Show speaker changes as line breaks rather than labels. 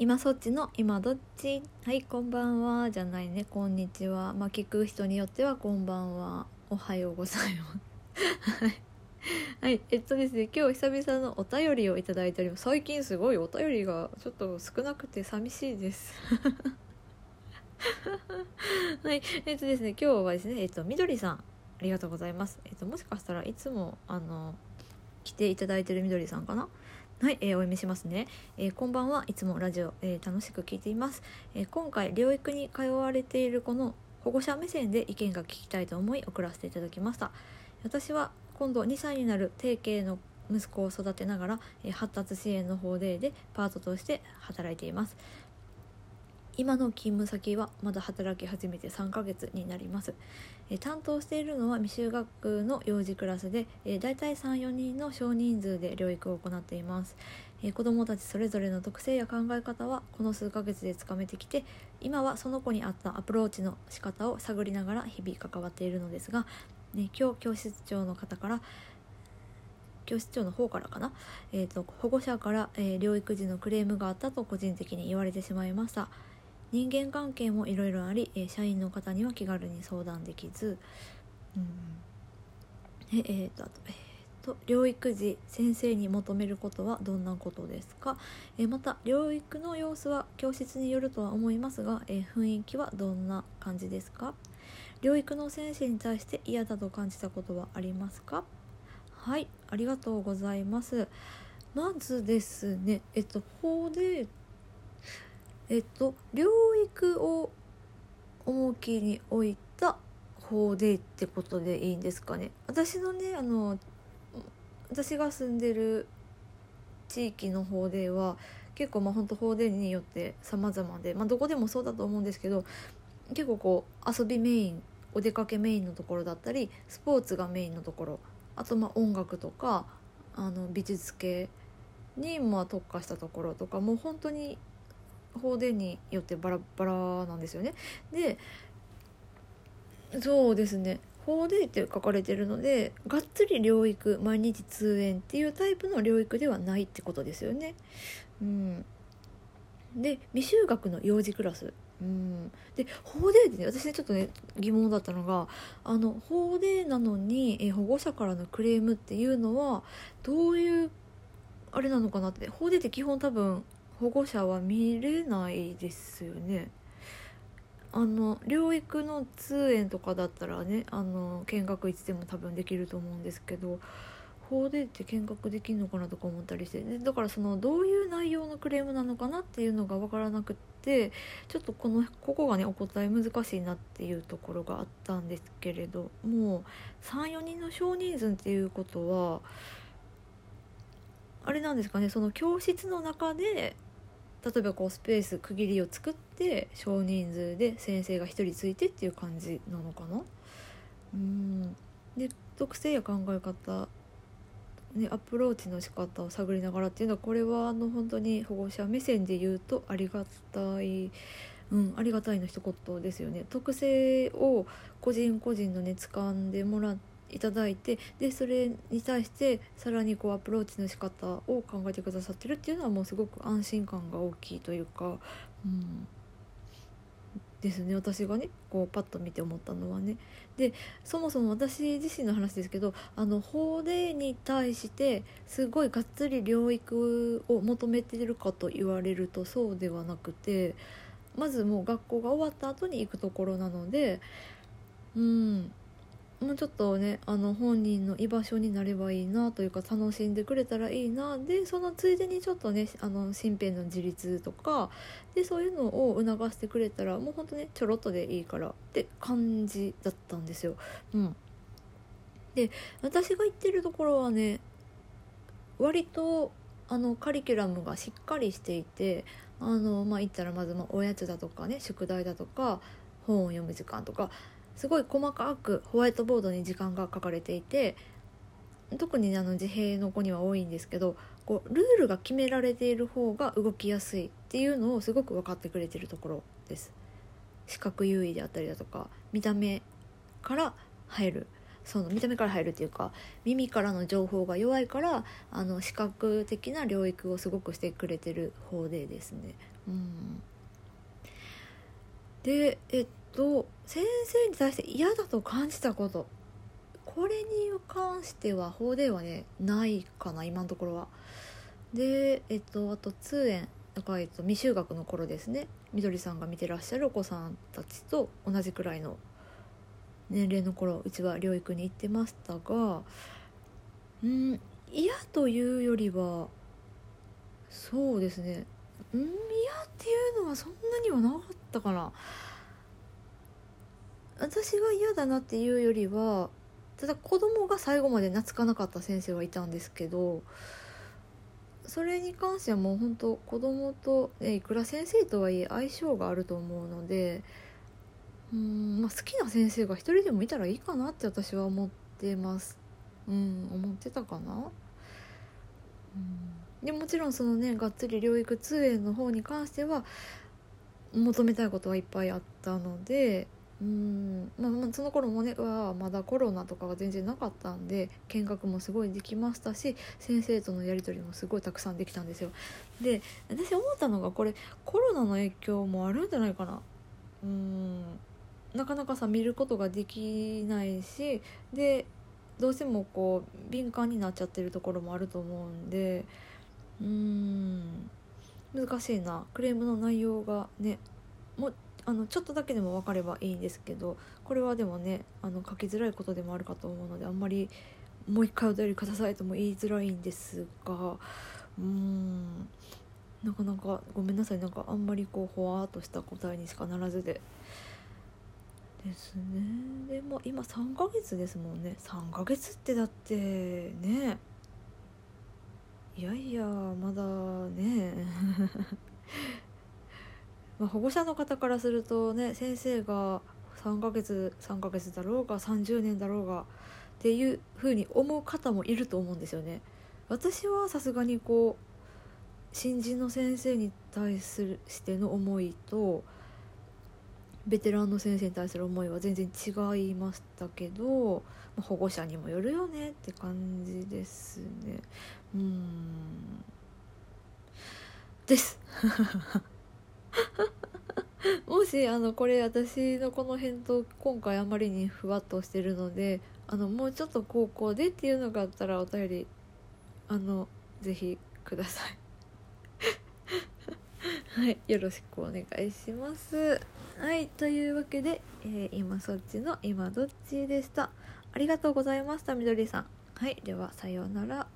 今そっちの今どっち？はいこんばんはじゃないね。こんにちは。まあ聞く人によってはこんばんは。おはようございます。はい。はい。えっとですね今日久々のお便りをいただいております。最近すごいお便りがちょっと少なくて寂しいです。はい。えっとですね今日はですねえっとみどりさんありがとうございます。えっともしかしたらいつもあの来ていただいてるみどりさんかな？はい、えー、お読みしますね、えー、こんばんは。いつもラジオ、えー、楽しく聞いています、え今回療育に通われている子の保護者目線で意見が聞きたいと思い送らせていただきました。私は今度2歳になる定型の息子を育てながら、え発達支援の法ででパートとして働いています。今の勤務先はまだ働き始めて3ヶ月になります、え担当しているのは未就学の幼児クラスで、えだいたい34人の少人数で療育を行っています、え子どもたちそれぞれの特性や考え方はこの数ヶ月でつかめてきて今はその子に合ったアプローチの仕方を探りながら日々関わっているのですが、ね、今日教室長の方から教室長の方からかな、えーと、と保護者から、えー、療育時のクレームがあったと個人的に言われてしまいました。人間関係もいろいろあり、え社員の方には気軽に相談できず、うん、ええー、とあとえー、と療育時先生に求めることはどんなことですか、え、また療育の様子は教室によるとは思いますが、え雰囲気はどんな感じですか？療育の先生に対して嫌だと感じたことはありますか？はいありがとうございます。まずですねえっと法でえっと療育を重きに置いた方でってことでいいんですかね。私のねあの私が住んでる地域の方では結構まあ本当法でによって様々で、まあ、どこでもそうだと思うんですけど結構こう遊びメインお出かけメインのところだったりスポーツがメインのところあとまあ音楽とかあの美術系にまあ特化したところとかもう本当に法典によってバラバラなんですよね。でそうですね法典って書かれてるのでがっつり療育毎日通園っていうタイプの療育ではないってことですよね。うん、で未就学の幼児クラス。うん、で法でってね私ねちょっとね疑問だったのがあの法でなのにえ保護者からのクレームっていうのはどういうあれなのかなって法でって基本多分保護者は見れないですよね。あの療育の通園とかだったらねあの見学いつでも多分できると思うんですけど法でって見学できるのかなとか思ったりして、ね、だからそのどういう内容のクレームなのかなっていうのが分からなくってちょっとこのここがねお答え難しいなっていうところがあったんですけれども34人の少人数っていうことはあれなんですかねその教室の中で例えばこうスペース区切りを作って少人数で先生が1人ついてっていう感じなのかな？うんで特性や考え方ね、アプローチの仕方を探りながらっていうのはこれはあの本当に保護者目線で言うとありがたい、うん、ありがたいの一言ですよね。特性を個人個人のね掴んでもらっいただいてでそれに対してさらにこうアプローチの仕方を考えてくださってるっていうのはもうすごく安心感が大きいというか、うん、ですね。私がねこうパッと見て思ったのはね。でそもそも私自身の話ですけどあの法令に対してすごいがっつり療育を求めてるかと言われるとそうではなくてまずもう学校が終わった後に行くところなのでうん。もうちょっとねあの本人の居場所になればいいなというか楽しんでくれたらいいなでそのついでにちょっとねあの身辺の自立とかでそういうのを促してくれたらもうほんとねちょろっとでいいからって感じだったんですよ。うん、で私が行ってるところはね割とあのカリキュラムがしっかりしていてあのまあ言ったらまずまおやつだとかね宿題だとか本を読む時間とかすごい細かくホワイトボードに時間が書かれていて特にあの自閉の子には多いんですけどこうルールが決められている方が動きやすいっていうのをすごく分かってくれてるところです。視覚優位であったりだとか見た目から入るその見た目から入るっていうか耳からの情報が弱いからあの視覚的な療育をすごくしてくれてる方でですね。うんでえっと先生に対して嫌だと感じたこと。これに関しては法ではねないかな今のところは。でえっとあと通園だか、えっと、未就学の頃ですね。みどりさんが見てらっしゃるお子さんたちと同じくらいの年齢の頃うちは療育に行ってましたがうん嫌というよりはそうですね。うん嫌っていうのはそんなにはなかったかな。私が嫌だなっていうよりはただ子供が最後まで懐かなかった先生はいたんですけどそれに関してはもう本当子供と、ね、いくら先生とはいえ相性があると思うのでうん、まあ、好きな先生が一人でもいたらいいかなって私は思ってます。うん思ってたかな？うん。でもちろんそのねがっつり療育通園の方に関しては求めたいことはいっぱいあったのでうん。まあ、その頃もねはまだコロナとかが全然なかったんで見学もすごいできましたし先生とのやり取りもすごいたくさんできたんですよ。で私思ったのがこれコロナの影響もあるんじゃないかな。うん。なかなかさ見ることができないしでどうしてもこう敏感になっちゃってるところもあると思うんでうん。難しいな。クレームの内容がねもあのちょっとだけでも分かればいいんですけどこれはでもねあの書きづらいことでもあるかと思うのであんまりもう一回お便りくださいとも言いづらいんですがうーんなかなかごめんなさいなんかあんまりこうほわっとした答えにしかならずで。ですね。でも今3ヶ月ですもんね。3ヶ月ってだってねいやいやまだね。まあ、保護者の方からするとね先生が3ヶ月3ヶ月だろうが30年だろうがっていうふうに思う方もいると思うんですよね。私はさすがにこう新人の先生に対するしての思いとベテランの先生に対する思いは全然違いましたけど、ま、保護者にもよるよねって感じですね。うん。です。もしあのこれ私のこの返答今回あまりにふわっとしてるのであのもうちょっと高校でっていうのがあったらお便りあのぜひください。はいよろしくお願いします。はいというわけで、えー、今そっちの今どっちでした。ありがとうございましたみどりさん。はいではさようなら。